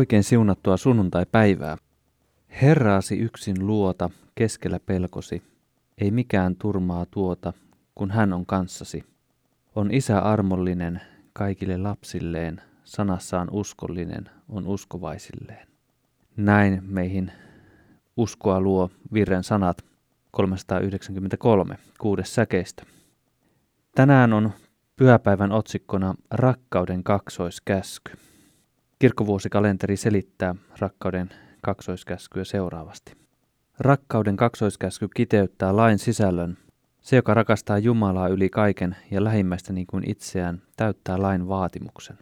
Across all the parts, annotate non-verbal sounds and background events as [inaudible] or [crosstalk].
Oikein siunattua sunnuntai-päivää. Herraasi yksin luota keskellä pelkosi, ei mikään turmaa tuota, kun hän on kanssasi. On isä armollinen kaikille lapsilleen, sanassaan uskollinen on uskovaisilleen. Näin meihin uskoa luo virren sanat 393, kuudes säkeistä. Tänään on pyhäpäivän otsikkona Rakkauden kaksoiskäsky. Kirkkovuosikalenteri selittää rakkauden kaksoiskäskyä seuraavasti. Rakkauden kaksoiskäsky kiteyttää lain sisällön. Se, joka rakastaa Jumalaa yli kaiken ja lähimmäistä niin kuin itseään, täyttää lain vaatimuksen.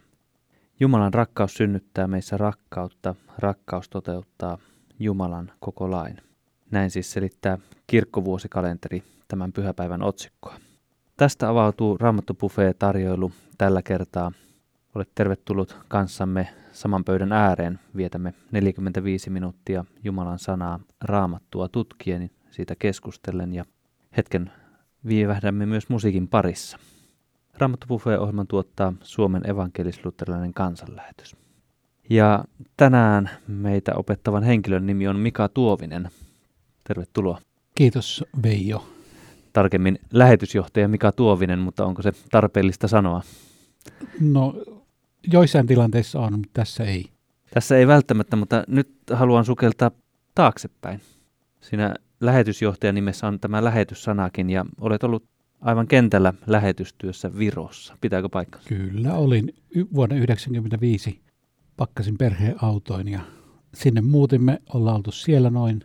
Jumalan rakkaus synnyttää meissä rakkautta, rakkaus toteuttaa Jumalan koko lain. Näin siis selittää kirkkovuosikalenteri tämän pyhäpäivän otsikkoa. Tästä avautuu Raamattu tarjoilu tällä kertaa. Olet tervetullut kanssamme saman pöydän ääreen. Vietämme 45 minuuttia Jumalan sanaa raamattua tutkien, siitä keskustellen ja hetken viivähdämme myös musiikin parissa. Raamattu ohjelman tuottaa Suomen evankelisluterilainen kansanlähetys. Ja tänään meitä opettavan henkilön nimi on Mika Tuovinen. Tervetuloa. Kiitos Veijo. Tarkemmin lähetysjohtaja Mika Tuovinen, mutta onko se tarpeellista sanoa? No joissain tilanteissa on, mutta tässä ei. Tässä ei välttämättä, mutta nyt haluan sukeltaa taaksepäin. Siinä lähetysjohtajan nimessä on tämä lähetyssanakin ja olet ollut aivan kentällä lähetystyössä Virossa. Pitääkö paikka? Kyllä, olin vuonna 1995 pakkasin perheen autoin ja sinne muutimme. Ollaan oltu siellä noin,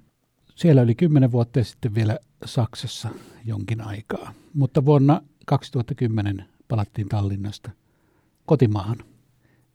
siellä yli kymmenen vuotta ja sitten vielä Saksassa jonkin aikaa. Mutta vuonna 2010 palattiin Tallinnasta kotimaahan.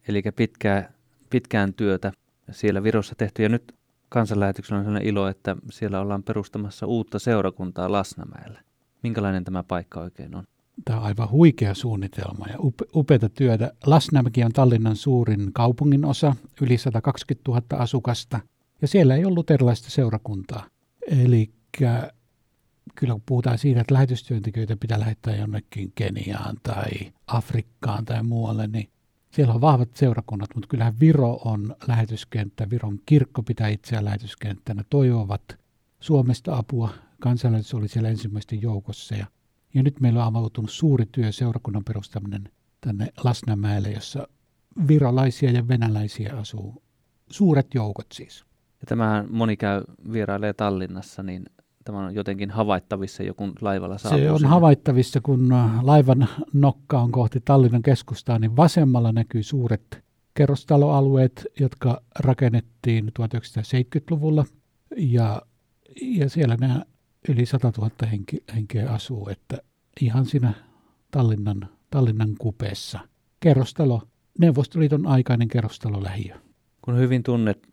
Eli pitkää, pitkään työtä siellä Virossa tehty. Ja nyt kansanlähetyksellä on sellainen ilo, että siellä ollaan perustamassa uutta seurakuntaa Lasnamäellä. Minkälainen tämä paikka oikein on? Tämä on aivan huikea suunnitelma ja upeata työtä. Lasnamäki on Tallinnan suurin kaupungin osa, yli 120 000 asukasta, ja siellä ei ollut erilaista seurakuntaa. Eli kyllä kun puhutaan siitä, että lähetystyöntekijöitä pitää lähettää jonnekin Keniaan tai Afrikkaan tai muualle, niin siellä on vahvat seurakunnat, mutta kyllähän Viro on lähetyskenttä. Viron kirkko pitää itseään lähetyskenttänä. Toivovat Suomesta apua. Kansallisuus oli siellä ensimmäisten joukossa ja ja nyt meillä on avautunut suuri työ seurakunnan perustaminen tänne Lasnamäelle, jossa virolaisia ja venäläisiä asuu. Suuret joukot siis. Ja tämä moni käy vierailee Tallinnassa, niin tämä on jotenkin havaittavissa, joku laivalla saapuu Se on sinne. havaittavissa, kun laivan nokka on kohti Tallinnan keskustaa, niin vasemmalla näkyy suuret kerrostaloalueet, jotka rakennettiin 1970-luvulla. Ja, ja siellä nämä yli 100 000 henki, henkeä asuu, että ihan siinä Tallinnan, Tallinnan kupeessa. Kerrostalo, Neuvostoliiton aikainen kerrostalo lähiö. Kun hyvin tunnet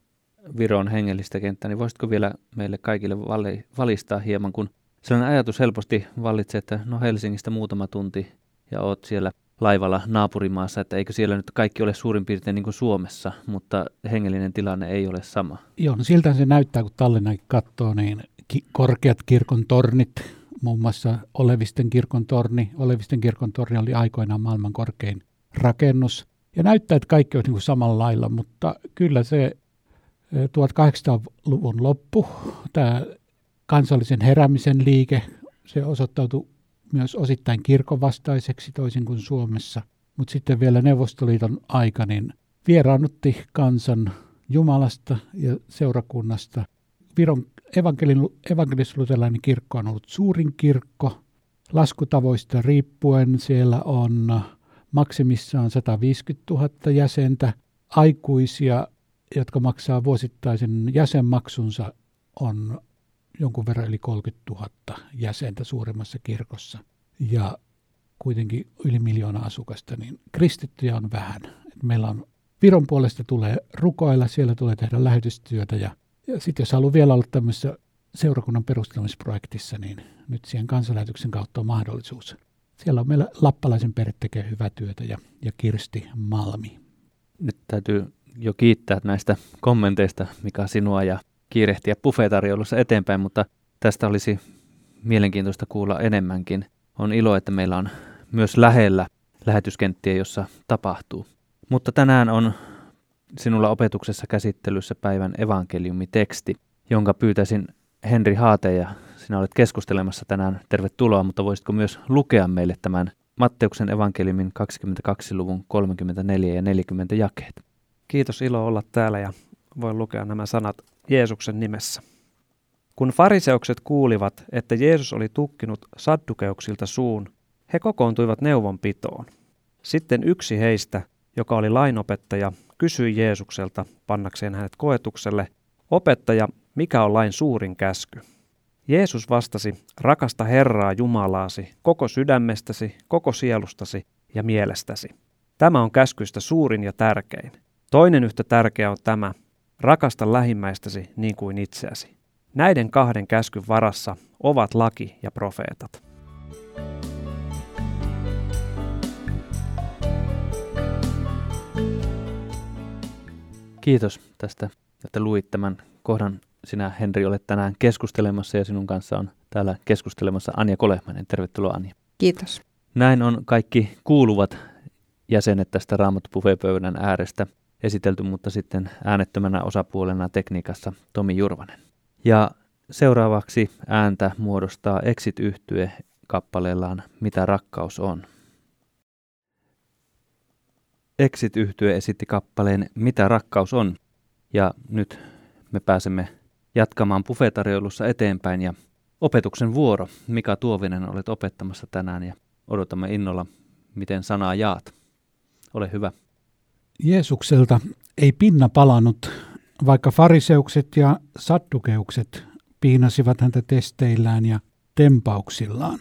Viron hengellistä kenttää, niin voisitko vielä meille kaikille vali, valistaa hieman, kun sellainen ajatus helposti vallitsee, että no Helsingistä muutama tunti ja oot siellä laivalla naapurimaassa, että eikö siellä nyt kaikki ole suurin piirtein niin kuin Suomessa, mutta hengellinen tilanne ei ole sama. Joo, no siltä se näyttää, kun Tallinnakin katsoo, niin ki- korkeat kirkon tornit, muun muassa Olevisten kirkon torni. Olevisten kirkon torni oli aikoinaan maailman korkein rakennus. Ja näyttää, että kaikki olisi niin kuin samalla lailla, mutta kyllä se 1800-luvun loppu, tämä kansallisen heräämisen liike, se osoittautui myös osittain kirkovastaiseksi toisin kuin Suomessa. Mutta sitten vielä Neuvostoliiton aika, niin vieraannutti kansan Jumalasta ja seurakunnasta. Viron evankelis-luterilainen kirkko on ollut suurin kirkko. Laskutavoista riippuen siellä on maksimissaan 150 000 jäsentä. Aikuisia, jotka maksaa vuosittaisen jäsenmaksunsa, on jonkun verran yli 30 000 jäsentä suurimmassa kirkossa. Ja kuitenkin yli miljoona asukasta, niin kristittyjä on vähän. meillä on Viron puolesta tulee rukoilla, siellä tulee tehdä lähetystyötä ja ja sitten jos haluaa vielä olla tämmöisessä seurakunnan perustamisprojektissa, niin nyt siihen kansanlähetyksen kautta on mahdollisuus. Siellä on meillä Lappalaisen perhe tekee hyvää työtä ja, ja Kirsti Malmi. Nyt täytyy jo kiittää näistä kommenteista, mikä sinua ja kiirehtiä buffetarjoulussa eteenpäin, mutta tästä olisi mielenkiintoista kuulla enemmänkin. On ilo, että meillä on myös lähellä lähetyskenttiä, jossa tapahtuu. Mutta tänään on sinulla opetuksessa käsittelyssä päivän evankeliumiteksti, jonka pyytäisin Henri Haate ja sinä olet keskustelemassa tänään. Tervetuloa, mutta voisitko myös lukea meille tämän Matteuksen evankeliumin 22. luvun 34 ja 40 jakeet? Kiitos ilo olla täällä ja voin lukea nämä sanat Jeesuksen nimessä. Kun fariseukset kuulivat, että Jeesus oli tukkinut saddukeuksilta suun, he kokoontuivat neuvonpitoon. Sitten yksi heistä, joka oli lainopettaja, kysyi Jeesukselta, pannakseen hänet koetukselle, Opettaja, mikä on lain suurin käsky? Jeesus vastasi, rakasta Herraa Jumalaasi koko sydämestäsi, koko sielustasi ja mielestäsi. Tämä on käskyistä suurin ja tärkein. Toinen yhtä tärkeä on tämä, rakasta lähimmäistäsi niin kuin itseäsi. Näiden kahden käskyn varassa ovat laki ja profeetat. Kiitos tästä, että luit tämän kohdan. Sinä, Henri, olet tänään keskustelemassa ja sinun kanssa on täällä keskustelemassa Anja Kolehmanen. Tervetuloa, Anja. Kiitos. Näin on kaikki kuuluvat jäsenet tästä Raamattu puheenpöydän äärestä esitelty, mutta sitten äänettömänä osapuolena tekniikassa Tomi Jurvanen. Ja seuraavaksi ääntä muodostaa exit yhtye kappaleellaan Mitä rakkaus on. exit yhtye esitti kappaleen Mitä rakkaus on. Ja nyt me pääsemme jatkamaan bufetarjoilussa eteenpäin ja opetuksen vuoro. Mika Tuovinen olet opettamassa tänään ja odotamme innolla, miten sanaa jaat. Ole hyvä. Jeesukselta ei pinna palannut, vaikka fariseukset ja saddukeukset piinasivat häntä testeillään ja tempauksillaan.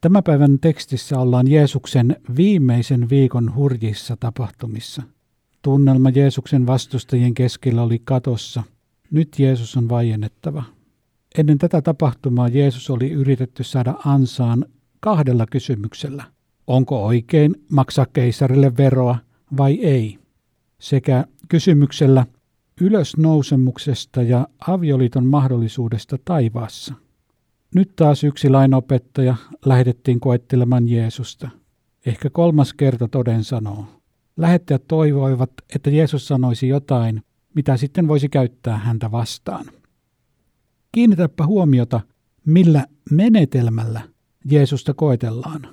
Tämä päivän tekstissä ollaan Jeesuksen viimeisen viikon hurjissa tapahtumissa. Tunnelma Jeesuksen vastustajien keskellä oli katossa. Nyt Jeesus on vaiennettava. Ennen tätä tapahtumaa Jeesus oli yritetty saada ansaan kahdella kysymyksellä. Onko oikein maksaa keisarille veroa vai ei? Sekä kysymyksellä ylösnousemuksesta ja avioliiton mahdollisuudesta taivaassa. Nyt taas yksi lainopettaja lähetettiin koettelemaan Jeesusta. Ehkä kolmas kerta toden sanoo. Lähettäjät toivoivat, että Jeesus sanoisi jotain, mitä sitten voisi käyttää häntä vastaan. Kiinnitäpä huomiota, millä menetelmällä Jeesusta koetellaan.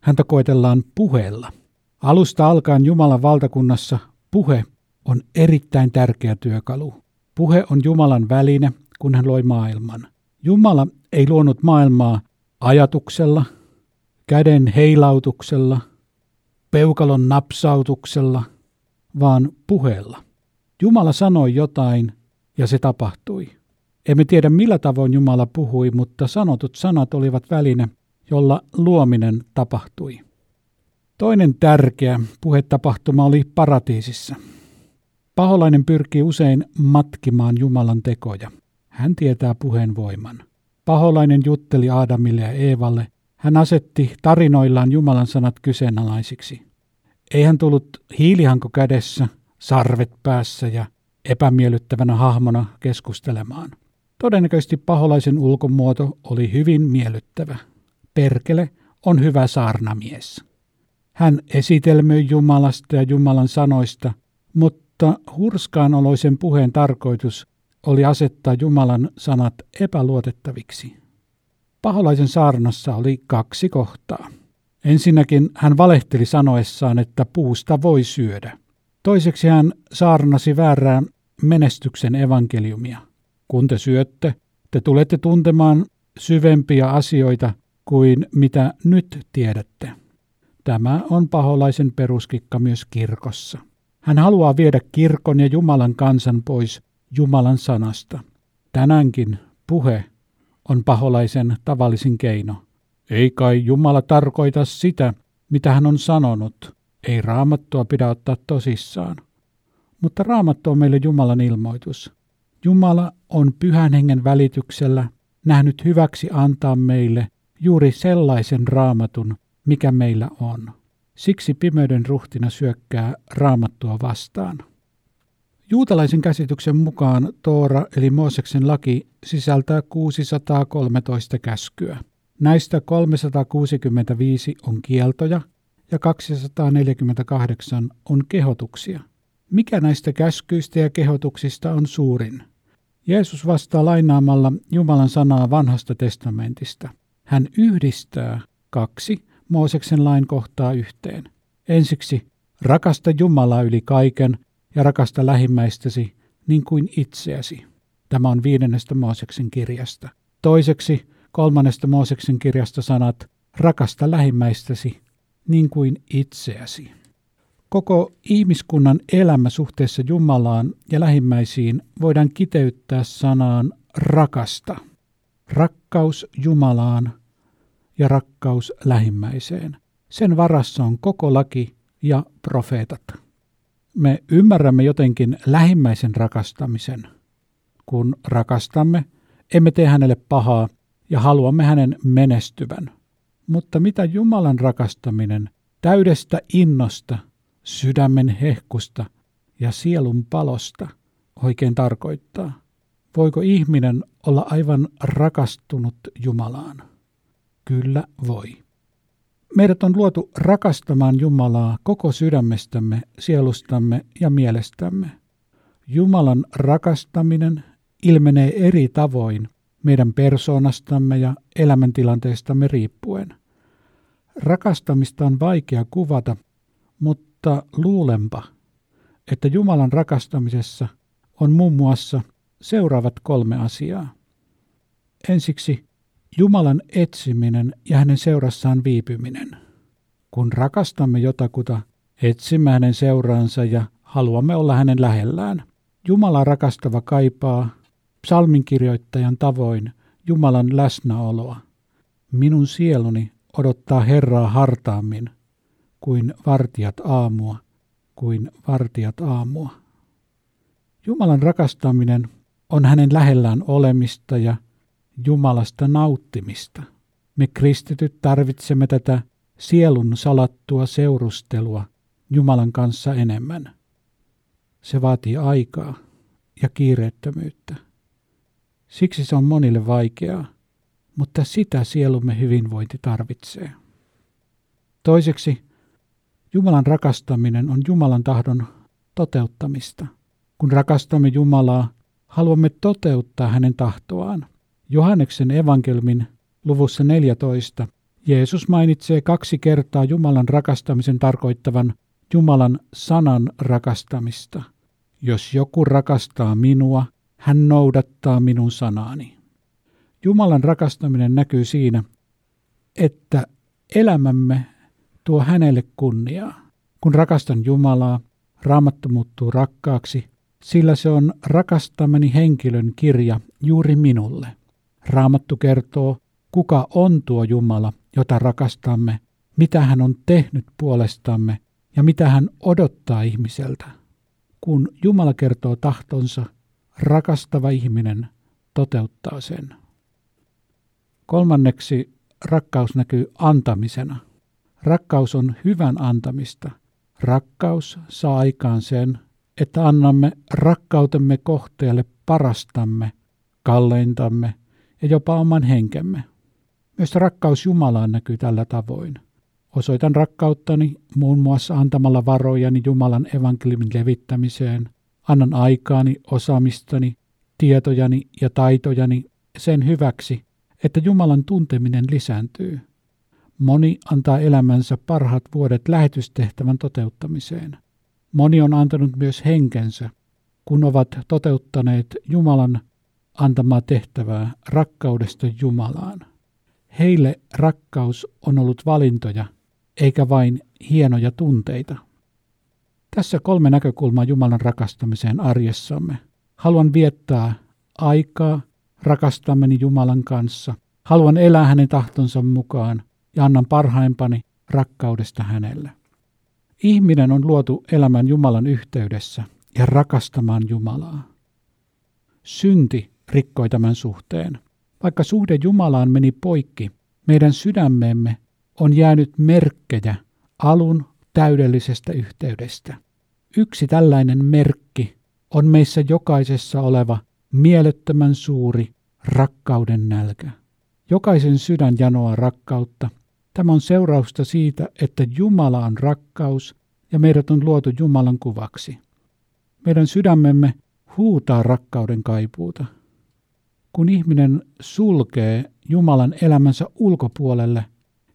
Häntä koetellaan puheella. Alusta alkaen Jumalan valtakunnassa puhe on erittäin tärkeä työkalu. Puhe on Jumalan väline, kun hän loi maailman. Jumala ei luonut maailmaa ajatuksella, käden heilautuksella, peukalon napsautuksella, vaan puheella. Jumala sanoi jotain ja se tapahtui. Emme tiedä millä tavoin Jumala puhui, mutta sanotut sanat olivat väline, jolla luominen tapahtui. Toinen tärkeä puhetapahtuma oli paratiisissa. Paholainen pyrkii usein matkimaan Jumalan tekoja. Hän tietää puheen voiman. Paholainen jutteli Aadamille ja Eevalle. Hän asetti tarinoillaan Jumalan sanat kyseenalaisiksi. Ei hän tullut hiilihanko kädessä, sarvet päässä ja epämiellyttävänä hahmona keskustelemaan. Todennäköisesti paholaisen ulkomuoto oli hyvin miellyttävä. Perkele on hyvä saarnamies. Hän esitelmöi Jumalasta ja Jumalan sanoista, mutta hurskaanoloisen puheen tarkoitus oli asettaa Jumalan sanat epäluotettaviksi. Paholaisen saarnassa oli kaksi kohtaa. Ensinnäkin hän valehteli sanoessaan, että puusta voi syödä. Toiseksi hän saarnasi väärää menestyksen evankeliumia. Kun te syötte, te tulette tuntemaan syvempiä asioita kuin mitä nyt tiedätte. Tämä on paholaisen peruskikka myös kirkossa. Hän haluaa viedä kirkon ja Jumalan kansan pois Jumalan sanasta. Tänäänkin puhe on paholaisen tavallisin keino. Ei kai Jumala tarkoita sitä, mitä hän on sanonut. Ei raamattua pidä ottaa tosissaan. Mutta raamattu on meille Jumalan ilmoitus. Jumala on pyhän hengen välityksellä nähnyt hyväksi antaa meille juuri sellaisen raamatun, mikä meillä on. Siksi pimeyden ruhtina syökkää raamattua vastaan. Juutalaisen käsityksen mukaan Toora eli Mooseksen laki sisältää 613 käskyä. Näistä 365 on kieltoja ja 248 on kehotuksia. Mikä näistä käskyistä ja kehotuksista on suurin? Jeesus vastaa lainaamalla Jumalan sanaa vanhasta testamentista. Hän yhdistää kaksi Mooseksen lain kohtaa yhteen. Ensiksi, rakasta Jumalaa yli kaiken ja rakasta lähimmäistäsi niin kuin itseäsi. Tämä on viidennestä Mooseksen kirjasta. Toiseksi, kolmannesta Mooseksen kirjasta sanat, rakasta lähimmäistäsi niin kuin itseäsi. Koko ihmiskunnan elämä suhteessa Jumalaan ja lähimmäisiin voidaan kiteyttää sanaan rakasta. Rakkaus Jumalaan ja rakkaus lähimmäiseen. Sen varassa on koko laki ja profeetat. Me ymmärrämme jotenkin lähimmäisen rakastamisen. Kun rakastamme, emme tee hänelle pahaa ja haluamme hänen menestyvän. Mutta mitä Jumalan rakastaminen täydestä innosta, sydämen hehkusta ja sielun palosta oikein tarkoittaa? Voiko ihminen olla aivan rakastunut Jumalaan? Kyllä voi. Meidät on luotu rakastamaan Jumalaa koko sydämestämme, sielustamme ja mielestämme. Jumalan rakastaminen ilmenee eri tavoin meidän persoonastamme ja elämäntilanteestamme riippuen. Rakastamista on vaikea kuvata, mutta luulenpa, että Jumalan rakastamisessa on muun muassa seuraavat kolme asiaa. Ensiksi Jumalan etsiminen ja hänen seurassaan viipyminen. Kun rakastamme jotakuta, etsimme hänen seuraansa ja haluamme olla hänen lähellään. Jumala rakastava kaipaa psalminkirjoittajan tavoin Jumalan läsnäoloa. Minun sieluni odottaa Herraa hartaammin kuin vartijat aamua, kuin vartijat aamua. Jumalan rakastaminen on hänen lähellään olemista ja Jumalasta nauttimista. Me kristityt tarvitsemme tätä sielun salattua seurustelua Jumalan kanssa enemmän. Se vaatii aikaa ja kiireettömyyttä. Siksi se on monille vaikeaa, mutta sitä sielumme hyvinvointi tarvitsee. Toiseksi, Jumalan rakastaminen on Jumalan tahdon toteuttamista. Kun rakastamme Jumalaa, haluamme toteuttaa hänen tahtoaan. Johanneksen evankelmin luvussa 14 Jeesus mainitsee kaksi kertaa Jumalan rakastamisen tarkoittavan Jumalan sanan rakastamista. Jos joku rakastaa minua, hän noudattaa minun sanaani. Jumalan rakastaminen näkyy siinä, että elämämme tuo hänelle kunniaa. Kun rakastan Jumalaa, raamattu muuttuu rakkaaksi, sillä se on rakastamani henkilön kirja juuri minulle. Raamattu kertoo, kuka on tuo Jumala, jota rakastamme, mitä hän on tehnyt puolestamme ja mitä hän odottaa ihmiseltä. Kun Jumala kertoo tahtonsa, rakastava ihminen toteuttaa sen. Kolmanneksi rakkaus näkyy antamisena. Rakkaus on hyvän antamista. Rakkaus saa aikaan sen, että annamme rakkautemme kohteelle parastamme, kalleintamme ja jopa oman henkemme. Myös rakkaus Jumalaan näkyy tällä tavoin. Osoitan rakkauttani muun muassa antamalla varojani Jumalan evankeliumin levittämiseen. Annan aikaani, osaamistani, tietojani ja taitojani sen hyväksi, että Jumalan tunteminen lisääntyy. Moni antaa elämänsä parhaat vuodet lähetystehtävän toteuttamiseen. Moni on antanut myös henkensä, kun ovat toteuttaneet Jumalan antamaa tehtävää rakkaudesta Jumalaan. Heille rakkaus on ollut valintoja, eikä vain hienoja tunteita. Tässä kolme näkökulmaa Jumalan rakastamiseen arjessamme. Haluan viettää aikaa rakastamani Jumalan kanssa. Haluan elää hänen tahtonsa mukaan ja annan parhaimpani rakkaudesta hänelle. Ihminen on luotu elämän Jumalan yhteydessä ja rakastamaan Jumalaa. Synti rikkoi tämän suhteen. Vaikka suhde Jumalaan meni poikki, meidän sydämemme on jäänyt merkkejä alun täydellisestä yhteydestä. Yksi tällainen merkki on meissä jokaisessa oleva mielettömän suuri rakkauden nälkä. Jokaisen sydän janoaa rakkautta. Tämä on seurausta siitä, että Jumala on rakkaus ja meidät on luotu Jumalan kuvaksi. Meidän sydämemme huutaa rakkauden kaipuuta. Kun ihminen sulkee Jumalan elämänsä ulkopuolelle,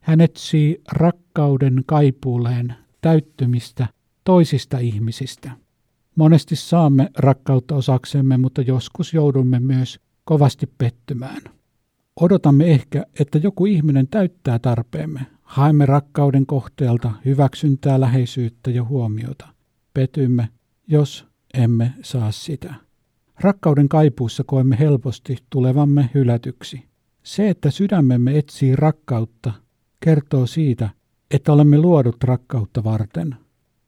hän etsii rakkauden kaipuuleen täyttymistä toisista ihmisistä. Monesti saamme rakkautta osaksemme, mutta joskus joudumme myös kovasti pettymään. Odotamme ehkä, että joku ihminen täyttää tarpeemme. Haemme rakkauden kohteelta hyväksyntää, läheisyyttä ja huomiota. Petymme, jos emme saa sitä. Rakkauden kaipuussa koemme helposti tulevamme hylätyksi. Se, että sydämemme etsii rakkautta, kertoo siitä, että olemme luodut rakkautta varten,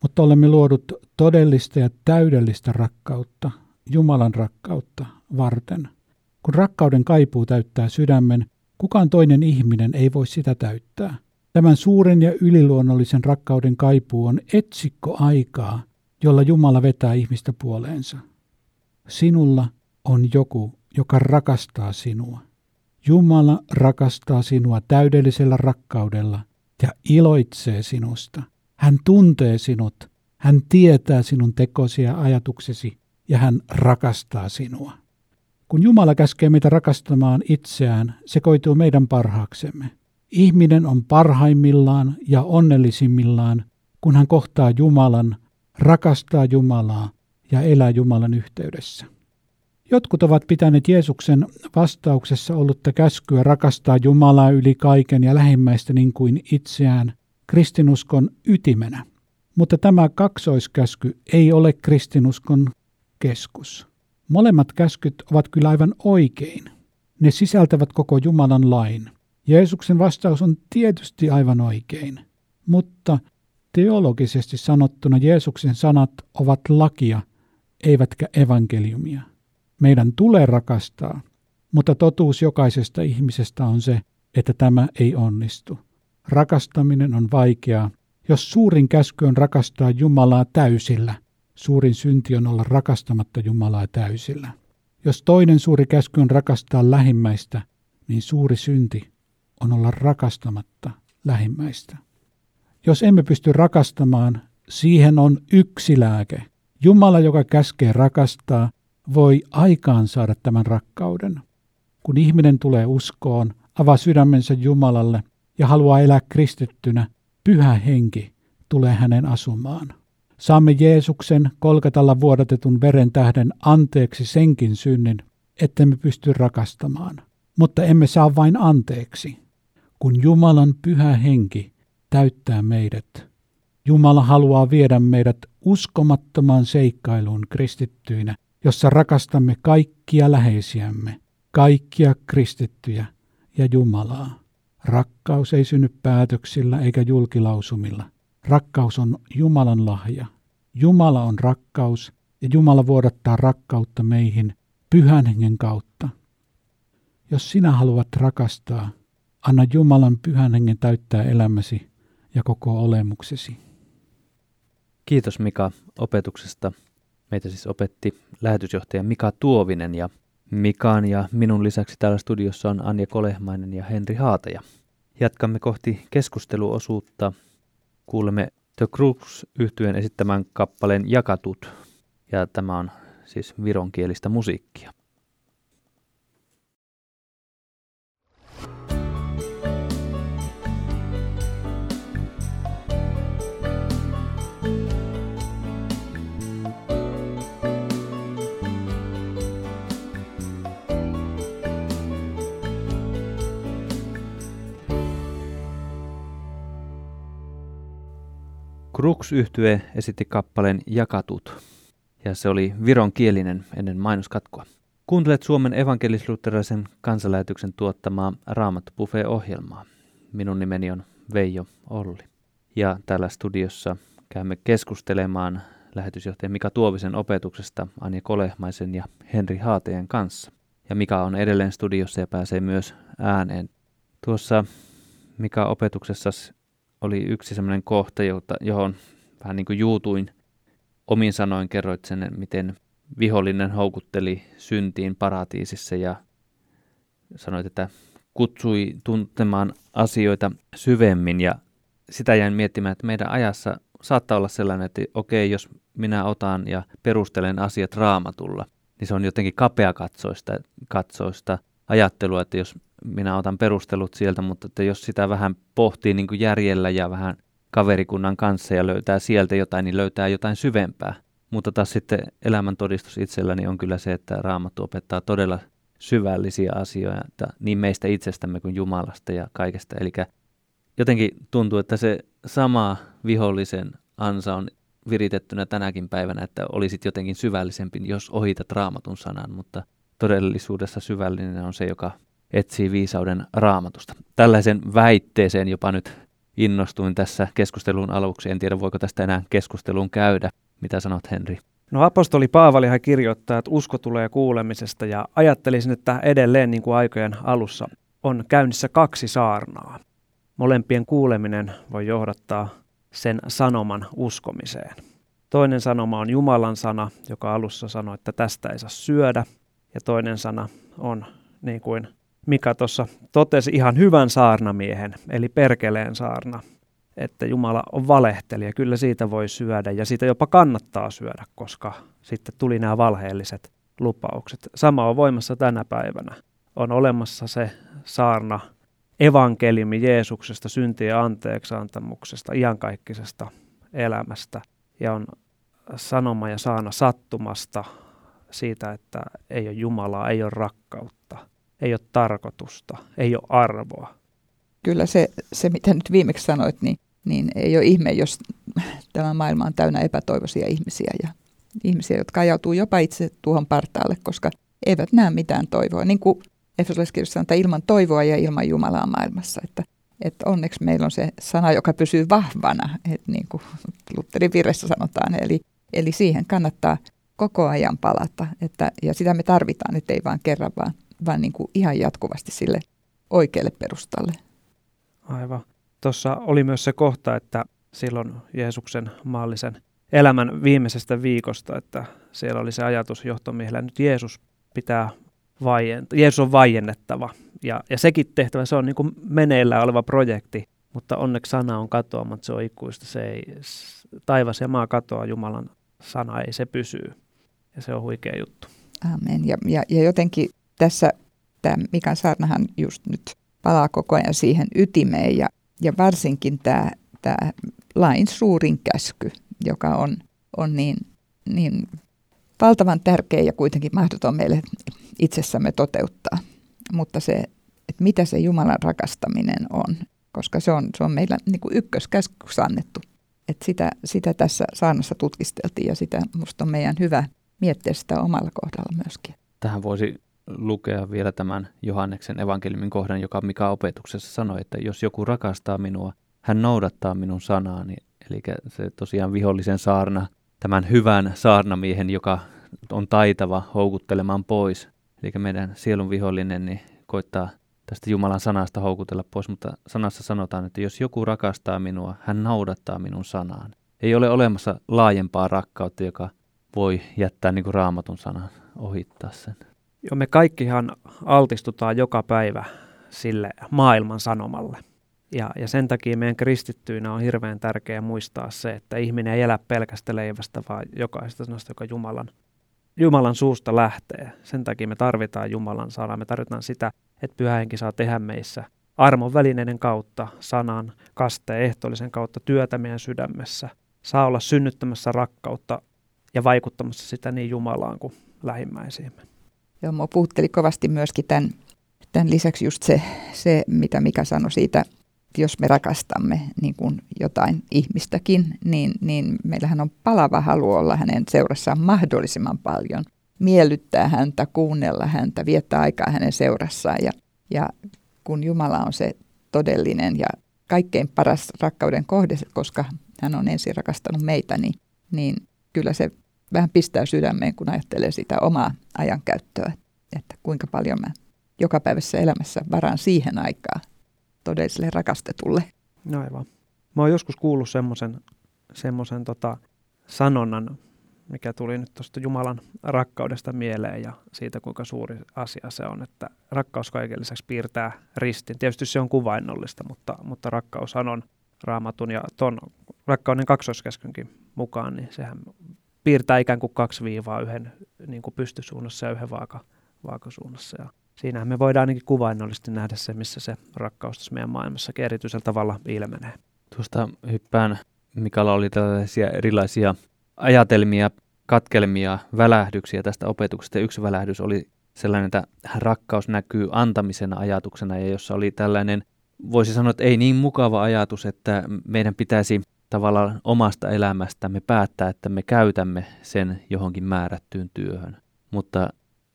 mutta olemme luodut todellista ja täydellistä rakkautta, Jumalan rakkautta varten. Kun rakkauden kaipuu täyttää sydämen, kukaan toinen ihminen ei voi sitä täyttää. Tämän suuren ja yliluonnollisen rakkauden kaipuu on etsikko aikaa, jolla Jumala vetää ihmistä puoleensa. Sinulla on joku, joka rakastaa sinua. Jumala rakastaa sinua täydellisellä rakkaudella ja iloitsee sinusta. Hän tuntee sinut, hän tietää sinun tekosi ja ajatuksesi ja hän rakastaa sinua. Kun Jumala käskee meitä rakastamaan itseään, se koituu meidän parhaaksemme. Ihminen on parhaimmillaan ja onnellisimmillaan, kun hän kohtaa Jumalan, rakastaa Jumalaa ja elää Jumalan yhteydessä. Jotkut ovat pitäneet Jeesuksen vastauksessa ollutta käskyä rakastaa Jumalaa yli kaiken ja lähimmäistä niin kuin itseään kristinuskon ytimenä. Mutta tämä kaksoiskäsky ei ole kristinuskon keskus. Molemmat käskyt ovat kyllä aivan oikein. Ne sisältävät koko Jumalan lain. Jeesuksen vastaus on tietysti aivan oikein, mutta teologisesti sanottuna Jeesuksen sanat ovat lakia, eivätkä evankeliumia. Meidän tulee rakastaa, mutta totuus jokaisesta ihmisestä on se, että tämä ei onnistu. Rakastaminen on vaikeaa. Jos suurin käsky on rakastaa Jumalaa täysillä, suurin synti on olla rakastamatta Jumalaa täysillä. Jos toinen suuri käsky on rakastaa lähimmäistä, niin suuri synti on olla rakastamatta lähimmäistä. Jos emme pysty rakastamaan, siihen on yksi lääke. Jumala, joka käskee rakastaa, voi aikaan saada tämän rakkauden. Kun ihminen tulee uskoon, avaa sydämensä Jumalalle ja haluaa elää kristittynä, pyhä henki tulee hänen asumaan. Saamme Jeesuksen kolkatalla vuodatetun veren tähden anteeksi senkin synnin, ettemme pysty rakastamaan. Mutta emme saa vain anteeksi. Kun Jumalan pyhä henki täyttää meidät, Jumala haluaa viedä meidät uskomattomaan seikkailuun kristittyinä jossa rakastamme kaikkia läheisiämme, kaikkia kristittyjä ja Jumalaa. Rakkaus ei synny päätöksillä eikä julkilausumilla. Rakkaus on Jumalan lahja. Jumala on rakkaus ja Jumala vuodattaa rakkautta meihin pyhän hengen kautta. Jos sinä haluat rakastaa, anna Jumalan pyhän hengen täyttää elämäsi ja koko olemuksesi. Kiitos Mika opetuksesta. Meitä siis opetti lähetysjohtaja Mika Tuovinen ja Mikaan ja minun lisäksi täällä studiossa on Anja Kolehmainen ja Henri Haataja. Jatkamme kohti keskusteluosuutta. Kuulemme The Crux yhtyen esittämän kappaleen Jakatut. Ja tämä on siis vironkielistä musiikkia. Krux yhtye esitti kappaleen Jakatut, ja se oli viron kielinen ennen mainoskatkoa. Kuuntelet Suomen evankelisluterilaisen kansanlähetyksen tuottamaa Raamattu ohjelmaa Minun nimeni on Veijo Olli. Ja täällä studiossa käymme keskustelemaan lähetysjohtaja Mika Tuovisen opetuksesta Anja Kolehmaisen ja Henri Haateen kanssa. Ja Mika on edelleen studiossa ja pääsee myös ääneen. Tuossa Mika opetuksessa oli yksi sellainen kohta, jota, johon vähän niin kuin juutuin. Omin sanoin kerroit sen, miten vihollinen houkutteli syntiin paratiisissa ja sanoit, että kutsui tuntemaan asioita syvemmin. Ja sitä jäin miettimään, että meidän ajassa saattaa olla sellainen, että okei, jos minä otan ja perustelen asiat raamatulla, niin se on jotenkin kapeakatsoista katsoista ajattelua, että jos minä otan perustelut sieltä, mutta että jos sitä vähän pohtii niin kuin järjellä ja vähän kaverikunnan kanssa ja löytää sieltä jotain, niin löytää jotain syvempää. Mutta taas sitten elämän todistus itselläni on kyllä se, että Raamattu opettaa todella syvällisiä asioita niin meistä itsestämme kuin Jumalasta ja kaikesta. Eli jotenkin tuntuu, että se sama vihollisen ansa on viritettynä tänäkin päivänä, että olisit jotenkin syvällisempi, jos ohitat raamatun sanan, mutta todellisuudessa syvällinen on se, joka etsii viisauden raamatusta. Tällaisen väitteeseen jopa nyt innostuin tässä keskustelun aluksi. En tiedä, voiko tästä enää keskustelun käydä. Mitä sanot, Henri? No apostoli Paavalihan kirjoittaa, että usko tulee kuulemisesta ja ajattelisin, että edelleen niin kuin aikojen alussa on käynnissä kaksi saarnaa. Molempien kuuleminen voi johdattaa sen sanoman uskomiseen. Toinen sanoma on Jumalan sana, joka alussa sanoi, että tästä ei saa syödä. Ja toinen sana on, niin kuin Mika tuossa totesi, ihan hyvän saarnamiehen, eli perkeleen saarna, että Jumala on valehtelija. Kyllä siitä voi syödä ja siitä jopa kannattaa syödä, koska sitten tuli nämä valheelliset lupaukset. Sama on voimassa tänä päivänä. On olemassa se saarna, evankeliumi Jeesuksesta, syntien anteeksiantamuksesta, iankaikkisesta elämästä. Ja on sanoma ja saana sattumasta siitä, että ei ole Jumalaa, ei ole rakkautta, ei ole tarkoitusta, ei ole arvoa. Kyllä se, se mitä nyt viimeksi sanoit, niin, niin ei ole ihme, jos tämä maailma on täynnä epätoivoisia ihmisiä ja ihmisiä, jotka ajautuu jopa itse tuohon partaalle, koska eivät näe mitään toivoa. Niin kuin Efesolaiskirjassa sanotaan, ilman toivoa ja ilman Jumalaa maailmassa. Että, että onneksi meillä on se sana, joka pysyy vahvana, että niin kuin Lutherin virressä sanotaan. Eli, eli siihen kannattaa koko ajan palata. Että, ja sitä me tarvitaan, että ei vain kerran, vaan, vaan niin kuin ihan jatkuvasti sille oikealle perustalle. Aivan. Tuossa oli myös se kohta, että silloin Jeesuksen maallisen elämän viimeisestä viikosta, että siellä oli se ajatus johtomiehellä, nyt Jeesus pitää vaienta, Jeesus on vaiennettava. Ja, ja sekin tehtävä, se on niin kuin meneillään oleva projekti, mutta onneksi sana on katoamatta, se on ikuista. Se ei, taivas ja maa katoaa, Jumalan sana ei, se pysyy. Ja se on huikea juttu. Amen. Ja, ja, ja jotenkin tässä tämä Mikan saarnahan just nyt palaa koko ajan siihen ytimeen ja, ja varsinkin tämä, tämä lain suurin käsky, joka on, on niin, niin valtavan tärkeä ja kuitenkin mahdoton meille itsessämme toteuttaa. Mutta se, että mitä se Jumalan rakastaminen on, koska se on, se on meillä niin kuin ykköskäskyksi annettu. Että sitä, sitä tässä saannassa tutkisteltiin ja sitä musta on meidän hyvä miettiä sitä omalla kohdalla myöskin. Tähän voisi lukea vielä tämän Johanneksen evankeliumin kohdan, joka Mika opetuksessa sanoi, että jos joku rakastaa minua, hän noudattaa minun sanaani. Eli se tosiaan vihollisen saarna, tämän hyvän saarnamiehen, joka on taitava houkuttelemaan pois. Eli meidän sielun vihollinen niin koittaa tästä Jumalan sanasta houkutella pois, mutta sanassa sanotaan, että jos joku rakastaa minua, hän noudattaa minun sanaan. Ei ole olemassa laajempaa rakkautta, joka voi jättää niin kuin raamatun sanan ohittaa sen. Joo, me kaikkihan altistutaan joka päivä sille maailman sanomalle. Ja, ja sen takia meidän kristittyinä on hirveän tärkeää muistaa se, että ihminen ei elä pelkästä leivästä, vaan jokaisesta sanasta, joka Jumalan, Jumalan suusta lähtee. Sen takia me tarvitaan Jumalan sanaa. Me tarvitaan sitä, että pyhä henki saa tehdä meissä armon välineiden kautta, sanan, kasteen, ehtoollisen kautta työtä meidän sydämessä. Saa olla synnyttämässä rakkautta ja vaikuttamassa sitä niin Jumalaan kuin lähimmäisiimme. Joo, mua puhutteli kovasti myöskin tämän, tämän lisäksi just se, se, mitä Mika sanoi siitä, että jos me rakastamme niin kuin jotain ihmistäkin, niin, niin meillähän on palava halu olla hänen seurassaan mahdollisimman paljon. Miellyttää häntä, kuunnella häntä, viettää aikaa hänen seurassaan. Ja, ja kun Jumala on se todellinen ja kaikkein paras rakkauden kohde, koska hän on ensin rakastanut meitä, niin, niin kyllä se vähän pistää sydämeen, kun ajattelee sitä omaa ajankäyttöä, että kuinka paljon mä jokapäiväisessä elämässä varaan siihen aikaa todelliselle rakastetulle. No aivan. Mä oon joskus kuullut semmoisen semmoisen tota, sanonnan, mikä tuli nyt tuosta Jumalan rakkaudesta mieleen ja siitä, kuinka suuri asia se on, että rakkaus kaiken lisäksi piirtää ristin. Tietysti se on kuvainnollista, mutta, mutta rakkaushan on raamatun ja ton rakkauden kaksoiskäskynkin mukaan, niin sehän piirtää ikään kuin kaksi viivaa yhden niin kuin pystysuunnassa ja yhden vaaka, vaakasuunnassa. Ja siinähän me voidaan ainakin kuvainnollisesti nähdä se, missä se rakkaus tässä meidän maailmassakin erityisellä tavalla ilmenee. Tuosta hyppään, Mikalla oli tällaisia erilaisia ajatelmia, katkelmia, välähdyksiä tästä opetuksesta. Yksi välähdys oli sellainen, että rakkaus näkyy antamisen ajatuksena ja jossa oli tällainen, voisi sanoa, että ei niin mukava ajatus, että meidän pitäisi tavallaan omasta elämästämme päättää, että me käytämme sen johonkin määrättyyn työhön. Mutta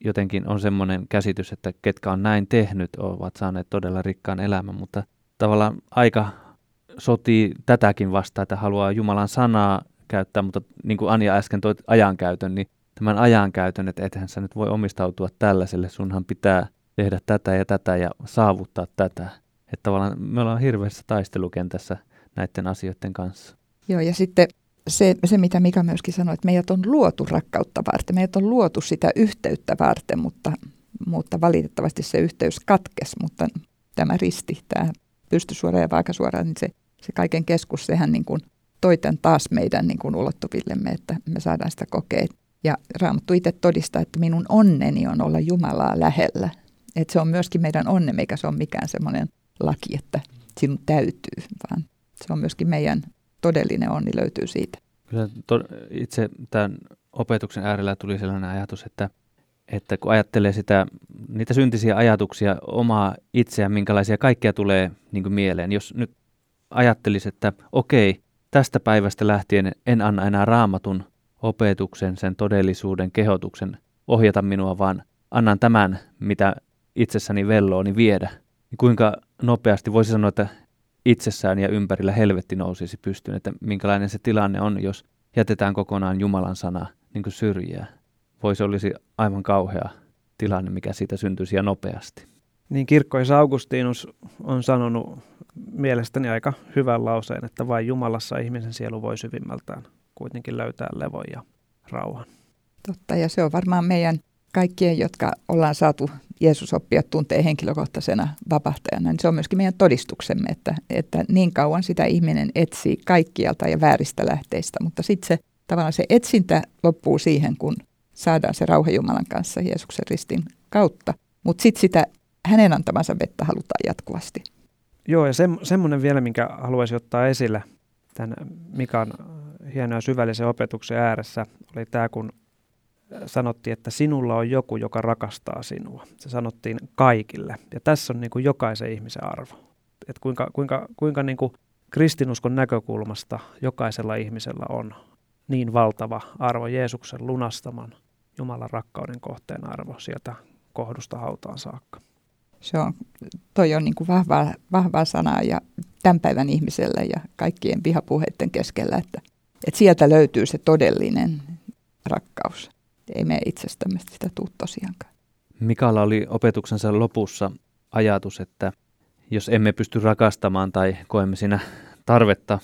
jotenkin on semmoinen käsitys, että ketkä on näin tehnyt, ovat saaneet todella rikkaan elämän, mutta tavallaan aika sotii tätäkin vastaan, että haluaa Jumalan sanaa käyttää, mutta niin kuin Anja äsken toi ajankäytön, niin tämän ajankäytön, että ethän sä nyt voi omistautua tällaiselle, sunhan pitää tehdä tätä ja tätä ja saavuttaa tätä. Että tavallaan me ollaan hirveässä taistelukentässä näiden asioiden kanssa. Joo, ja sitten se, se, mitä Mika myöskin sanoi, että meidät on luotu rakkautta varten, meidät on luotu sitä yhteyttä varten, mutta, mutta valitettavasti se yhteys katkesi, mutta tämä risti, tämä pystysuora ja vaakasuora, niin se, se kaiken keskus, sehän niin kuin toi tämän taas meidän niin kuin ulottuvillemme, että me saadaan sitä kokea. Ja Raamattu itse todistaa, että minun onneni on olla Jumalaa lähellä. Että se on myöskin meidän onne, eikä se ole mikään semmoinen laki, että sinun täytyy, vaan se on myöskin meidän todellinen onni löytyy siitä. Kyllä itse tämän opetuksen äärellä tuli sellainen ajatus, että, että kun ajattelee sitä, niitä syntisiä ajatuksia, omaa itseään, minkälaisia kaikkea tulee niin kuin mieleen. Jos nyt ajattelisi, että okei, tästä päivästä lähtien en anna enää raamatun opetuksen, sen todellisuuden, kehotuksen ohjata minua, vaan annan tämän, mitä itsessäni velloo, niin viedä. Niin kuinka nopeasti voisi sanoa, että itsessään ja ympärillä helvetti nousisi pystyyn, että minkälainen se tilanne on, jos jätetään kokonaan Jumalan sana niin kuin syrjää. Voisi olisi aivan kauhea tilanne, mikä siitä syntyisi ja nopeasti. Niin kirkkoisa Augustinus on sanonut mielestäni aika hyvän lauseen, että vain Jumalassa ihmisen sielu voi syvimmältään kuitenkin löytää levon ja rauhan. Totta, ja se on varmaan meidän kaikkien, jotka ollaan saatu Jeesus oppia tuntee henkilökohtaisena vapahtajana, niin se on myöskin meidän todistuksemme, että, että niin kauan sitä ihminen etsii kaikkialta ja vääristä lähteistä, mutta sitten se tavallaan se etsintä loppuu siihen, kun saadaan se rauha Jumalan kanssa Jeesuksen ristin kautta, mutta sitten sitä hänen antamansa vettä halutaan jatkuvasti. Joo, ja se, semmoinen vielä, minkä haluaisin ottaa esille tämän Mikan hienoa syvällisen opetuksen ääressä, oli tämä, kun sanottiin, että sinulla on joku, joka rakastaa sinua. Se sanottiin kaikille. Ja tässä on niin kuin jokaisen ihmisen arvo. Että kuinka, kuinka, kuinka niin kuin kristinuskon näkökulmasta jokaisella ihmisellä on niin valtava arvo Jeesuksen lunastaman Jumalan rakkauden kohteen arvo sieltä kohdusta hautaan saakka. Se on, toi on niin kuin vahvaa, vahvaa sanaa ja tämän päivän ihmiselle ja kaikkien vihapuheiden keskellä, että, että sieltä löytyy se todellinen rakkaus ei me itsestämme sitä tule tosiaankaan. Mikalla oli opetuksensa lopussa ajatus, että jos emme pysty rakastamaan tai koemme siinä tarvetta,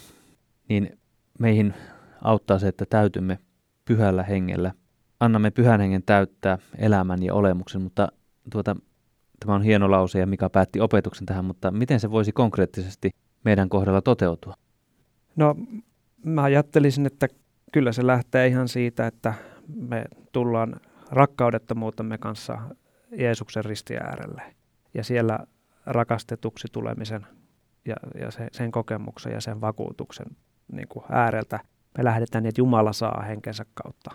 niin meihin auttaa se, että täytymme pyhällä hengellä. Annamme pyhän hengen täyttää elämän ja olemuksen, mutta tuota, tämä on hieno lause ja Mika päätti opetuksen tähän, mutta miten se voisi konkreettisesti meidän kohdalla toteutua? No mä ajattelisin, että kyllä se lähtee ihan siitä, että me tullaan rakkaudettomuutemme kanssa Jeesuksen ristin äärelle. Ja siellä rakastetuksi tulemisen ja, ja se, sen kokemuksen ja sen vakuutuksen niin kuin ääreltä me lähdetään niin, että Jumala saa henkensä kautta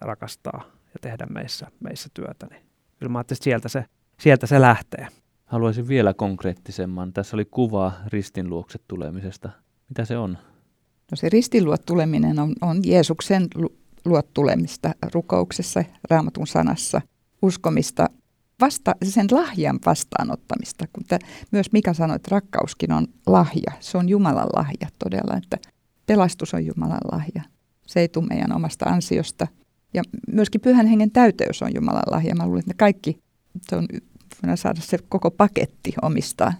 rakastaa ja tehdä meissä, meissä työtä. Niin kyllä mä että sieltä se, sieltä se lähtee. Haluaisin vielä konkreettisemman. Tässä oli kuva ristin luokse tulemisesta. Mitä se on? No se ristin tuleminen on, on Jeesuksen luot tulemista rukouksessa, raamatun sanassa, uskomista, vasta, sen lahjan vastaanottamista. Kun te, myös Mika sanoi, että rakkauskin on lahja. Se on Jumalan lahja todella, että pelastus on Jumalan lahja. Se ei tule meidän omasta ansiosta. Ja myöskin pyhän hengen täyteys on Jumalan lahja. Mä luulen, että ne kaikki, se on, voidaan saada se koko paketti omistaa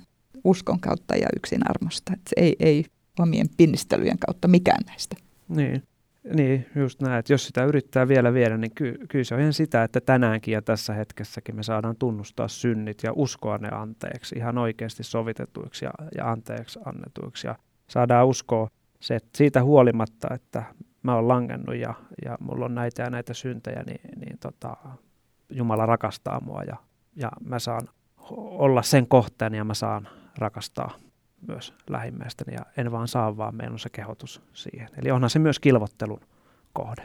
uskon kautta ja yksin armosta. Että se ei, ei omien pinnistelyjen kautta mikään näistä. Niin. Niin, just näin, että jos sitä yrittää vielä viedä, niin ky- kyllä se on ihan sitä, että tänäänkin ja tässä hetkessäkin me saadaan tunnustaa synnit ja uskoa ne anteeksi, ihan oikeasti sovitetuiksi ja, ja anteeksi annetuiksi. Ja saadaan uskoa se, että siitä huolimatta, että mä oon langennut ja, ja mulla on näitä ja näitä syntejä, niin, niin tota, Jumala rakastaa mua ja, ja mä saan olla sen kohteen ja mä saan rakastaa myös lähimmäistäni ja en vaan saa, vaan meillä on se kehotus siihen. Eli onhan se myös kilvottelun kohde.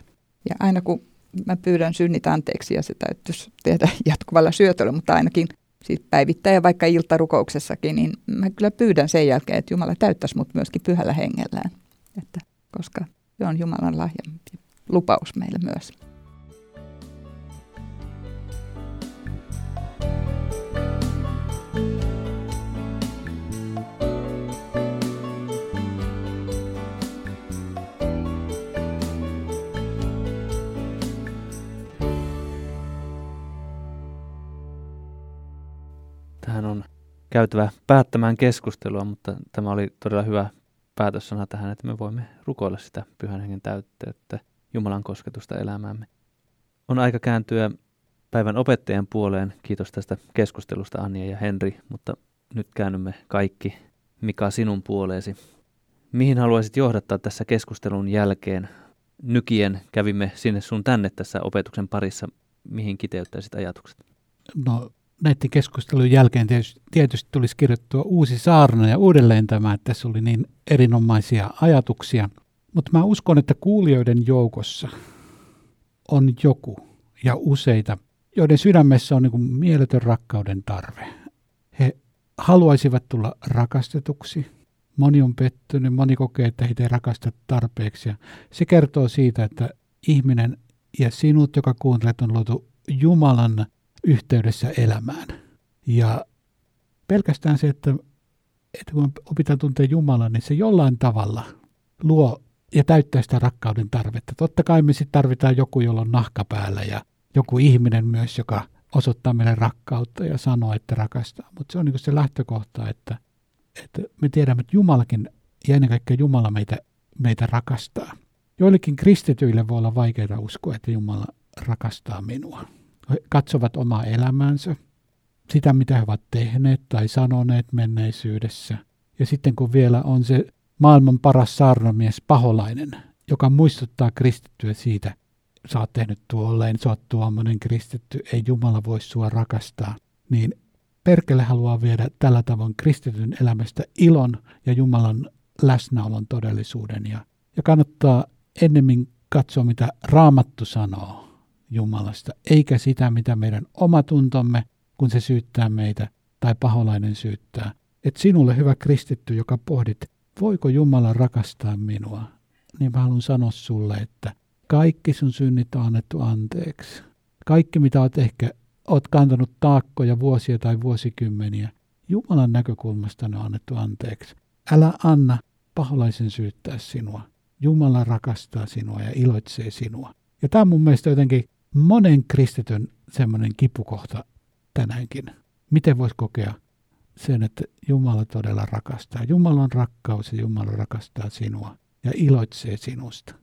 Ja aina kun mä pyydän synnit anteeksi ja se täytyisi tehdä [laughs] jatkuvalla syötöllä, mutta ainakin siis päivittäin ja vaikka iltarukouksessakin, niin mä kyllä pyydän sen jälkeen, että Jumala täyttäisi mut myöskin pyhällä hengellään, että, koska se on Jumalan lahja lupaus meille myös. Käytävä päättämään keskustelua, mutta tämä oli todella hyvä päätössana tähän, että me voimme rukoilla sitä pyhän hengen täytteyttä, Jumalan kosketusta elämäämme. On aika kääntyä päivän opettajan puoleen. Kiitos tästä keskustelusta Anja ja Henri, mutta nyt käännymme kaikki Mika sinun puoleesi. Mihin haluaisit johdattaa tässä keskustelun jälkeen? Nykien kävimme sinne sun tänne tässä opetuksen parissa. Mihin kiteyttäisit ajatukset? No näiden keskustelun jälkeen tietysti, tietysti tulisi kirjoittua uusi saarna ja uudelleen tämä, että tässä oli niin erinomaisia ajatuksia. Mutta mä uskon, että kuulijoiden joukossa on joku ja useita, joiden sydämessä on niin kuin mieletön rakkauden tarve. He haluaisivat tulla rakastetuksi. Moni on pettynyt, moni kokee, että heitä ei rakasta tarpeeksi. Ja se kertoo siitä, että ihminen ja sinut, joka kuuntelet, on luotu Jumalan yhteydessä elämään. Ja pelkästään se, että, että kun opitaan tuntea Jumalan, niin se jollain tavalla luo ja täyttää sitä rakkauden tarvetta. Totta kai me sitten tarvitaan joku, jolla on nahka päällä ja joku ihminen myös, joka osoittaa meille rakkautta ja sanoo, että rakastaa. Mutta se on niin se lähtökohta, että, että me tiedämme, että Jumalakin ja ennen kaikkea Jumala meitä, meitä rakastaa. Joillekin kristityille voi olla vaikeaa uskoa, että Jumala rakastaa minua katsovat omaa elämäänsä, sitä mitä he ovat tehneet tai sanoneet menneisyydessä. Ja sitten kun vielä on se maailman paras saarnamies paholainen, joka muistuttaa kristittyä siitä, sä oot tehnyt tuolleen, sä oot tuommoinen kristitty, ei Jumala voi sua rakastaa, niin perkele haluaa viedä tällä tavoin kristityn elämästä ilon ja Jumalan läsnäolon todellisuuden. Ja, ja kannattaa ennemmin katsoa, mitä Raamattu sanoo, Jumalasta, eikä sitä, mitä meidän omatuntomme, kun se syyttää meitä tai paholainen syyttää. Et sinulle hyvä kristitty, joka pohdit, voiko Jumala rakastaa minua, niin mä haluan sanoa sulle, että kaikki sun synnit on annettu anteeksi. Kaikki, mitä oot ehkä oot kantanut taakkoja vuosia tai vuosikymmeniä, Jumalan näkökulmasta ne on annettu anteeksi. Älä anna paholaisen syyttää sinua. Jumala rakastaa sinua ja iloitsee sinua. Ja tämä on mun mielestä jotenkin monen kristityn semmoinen kipukohta tänäänkin. Miten voisi kokea sen, että Jumala todella rakastaa. Jumala on rakkaus ja Jumala rakastaa sinua ja iloitsee sinusta.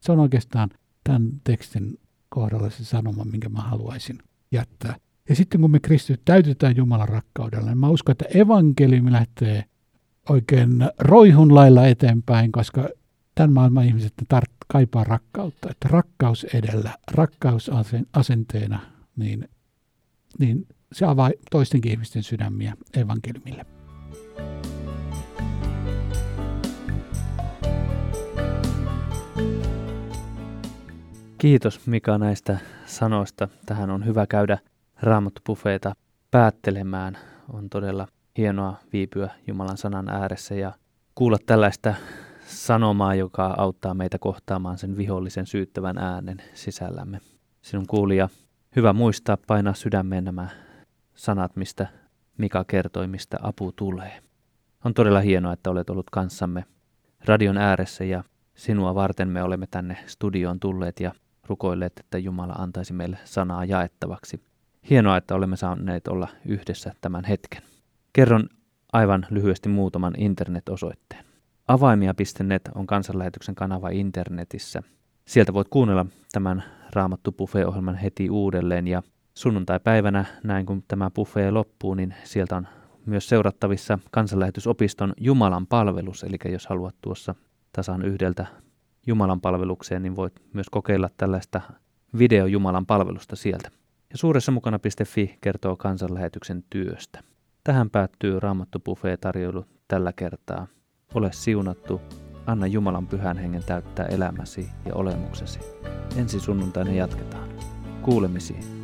Se on oikeastaan tämän tekstin kohdalla se sanoma, minkä mä haluaisin jättää. Ja sitten kun me kristityt täytetään Jumalan rakkaudella, niin mä uskon, että evankeliumi lähtee oikein roihun lailla eteenpäin, koska tämän maailman ihmiset tart, kaipaa rakkautta. Että rakkaus edellä, rakkaus asenteena, niin, niin se avaa toistenkin ihmisten sydämiä evankeliumille. Kiitos Mika näistä sanoista. Tähän on hyvä käydä raamattopufeita päättelemään. On todella hienoa viipyä Jumalan sanan ääressä ja kuulla tällaista sanomaa, joka auttaa meitä kohtaamaan sen vihollisen syyttävän äänen sisällämme. Sinun kuulija, hyvä muistaa painaa sydämeen nämä sanat, mistä Mika kertoi, mistä apu tulee. On todella hienoa, että olet ollut kanssamme radion ääressä ja sinua varten me olemme tänne studioon tulleet ja rukoilleet, että Jumala antaisi meille sanaa jaettavaksi. Hienoa, että olemme saaneet olla yhdessä tämän hetken. Kerron aivan lyhyesti muutaman internet-osoitteen. Avaimia.net on kansanlähetyksen kanava internetissä. Sieltä voit kuunnella tämän Raamattu Buffet-ohjelman heti uudelleen ja sunnuntai-päivänä, näin kun tämä buffet loppuu, niin sieltä on myös seurattavissa kansanlähetysopiston Jumalan palvelus, eli jos haluat tuossa tasan yhdeltä Jumalan palvelukseen, niin voit myös kokeilla tällaista video Jumalan palvelusta sieltä. Ja suuressa mukana.fi kertoo kansanlähetyksen työstä. Tähän päättyy Raamattu tarjoilu tällä kertaa. Ole siunattu, anna Jumalan pyhän hengen täyttää elämäsi ja olemuksesi. Ensi sunnuntaina jatketaan. Kuulemisiin.